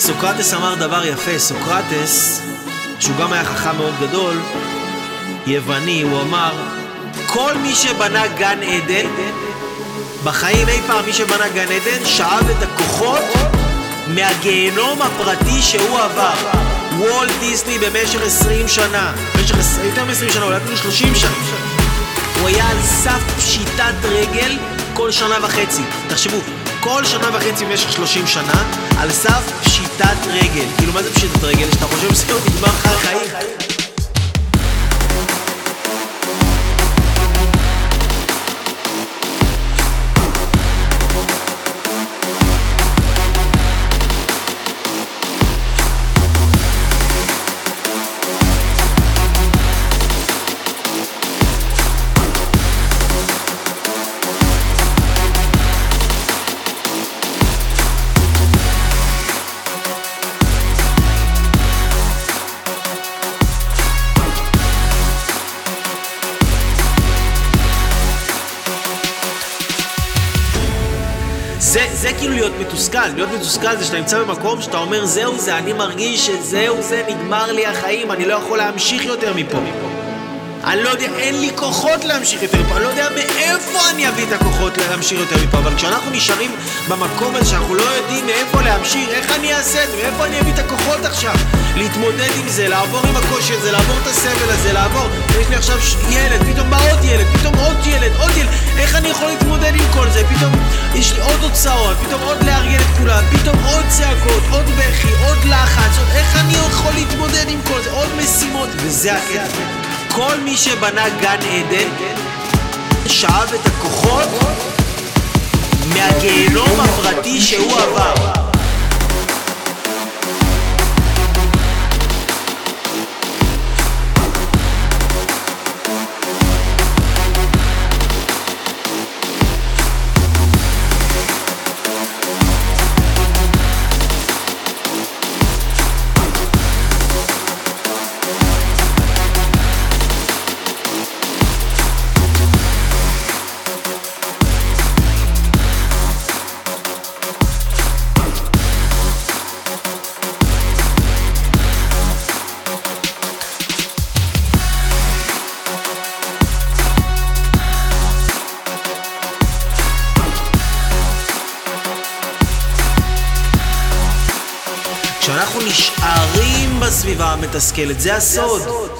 סוקרטס אמר דבר יפה, סוקרטס, שהוא גם היה חכם מאוד גדול, יווני, הוא אמר, כל מי שבנה גן עדן, בחיים אי פעם מי שבנה גן עדן, שאב את הכוחות מהגיהנום הפרטי שהוא עבר. וולט דיסני במשך 20 שנה, במשך יותר מ-20 שנה, אולי אפילו 30 שנה, הוא היה על סף פשיטת רגל כל שנה וחצי. תחשבו, כל שנה וחצי במשך 30 שנה, על סף פשיטת רגל. כאילו, מה זה פשיטת רגל? שאתה חושב שזהו נגמר לך החיים? זה, זה כאילו להיות מתוסכל, להיות מתוסכל זה שאתה נמצא במקום שאתה אומר זהו זה, אני מרגיש שזהו זה, נגמר לי החיים, אני לא יכול להמשיך יותר מפה. אני לא יודע, אין לי כוחות להמשיך יותר מפה, אני לא יודע מאיפה אני אביא את הכוחות להמשיך יותר מפה, אבל כשאנחנו נשארים במקום הזה שאנחנו לא יודעים מאיפה להמשיך, איך אני אעשה את זה, מאיפה אני אביא את הכוחות עכשיו? להתמודד עם זה, לעבור עם הקושי הזה, לעבור את הסבל הזה, לעבור, יש לי עכשיו ילד, פתאום בא עוד ילד, פתאום עוד ילד, עוד ילד, איך אני יכול להתמודד עם כל זה? פתאום יש לי עוד הוצאות, פתאום עוד לארגן את כולם, פתאום עוד צעקות, עוד בכי, עוד לחץ, עוד איך אני יכול להתמודד עם כל זה? עוד משימות, וזה הקטע. כל מי שבנה גן עדן שאב את הכוחות מהגיהנום הפרטי שהוא עבר. כשאנחנו נשארים בסביבה המתסכלת, זה הסוד.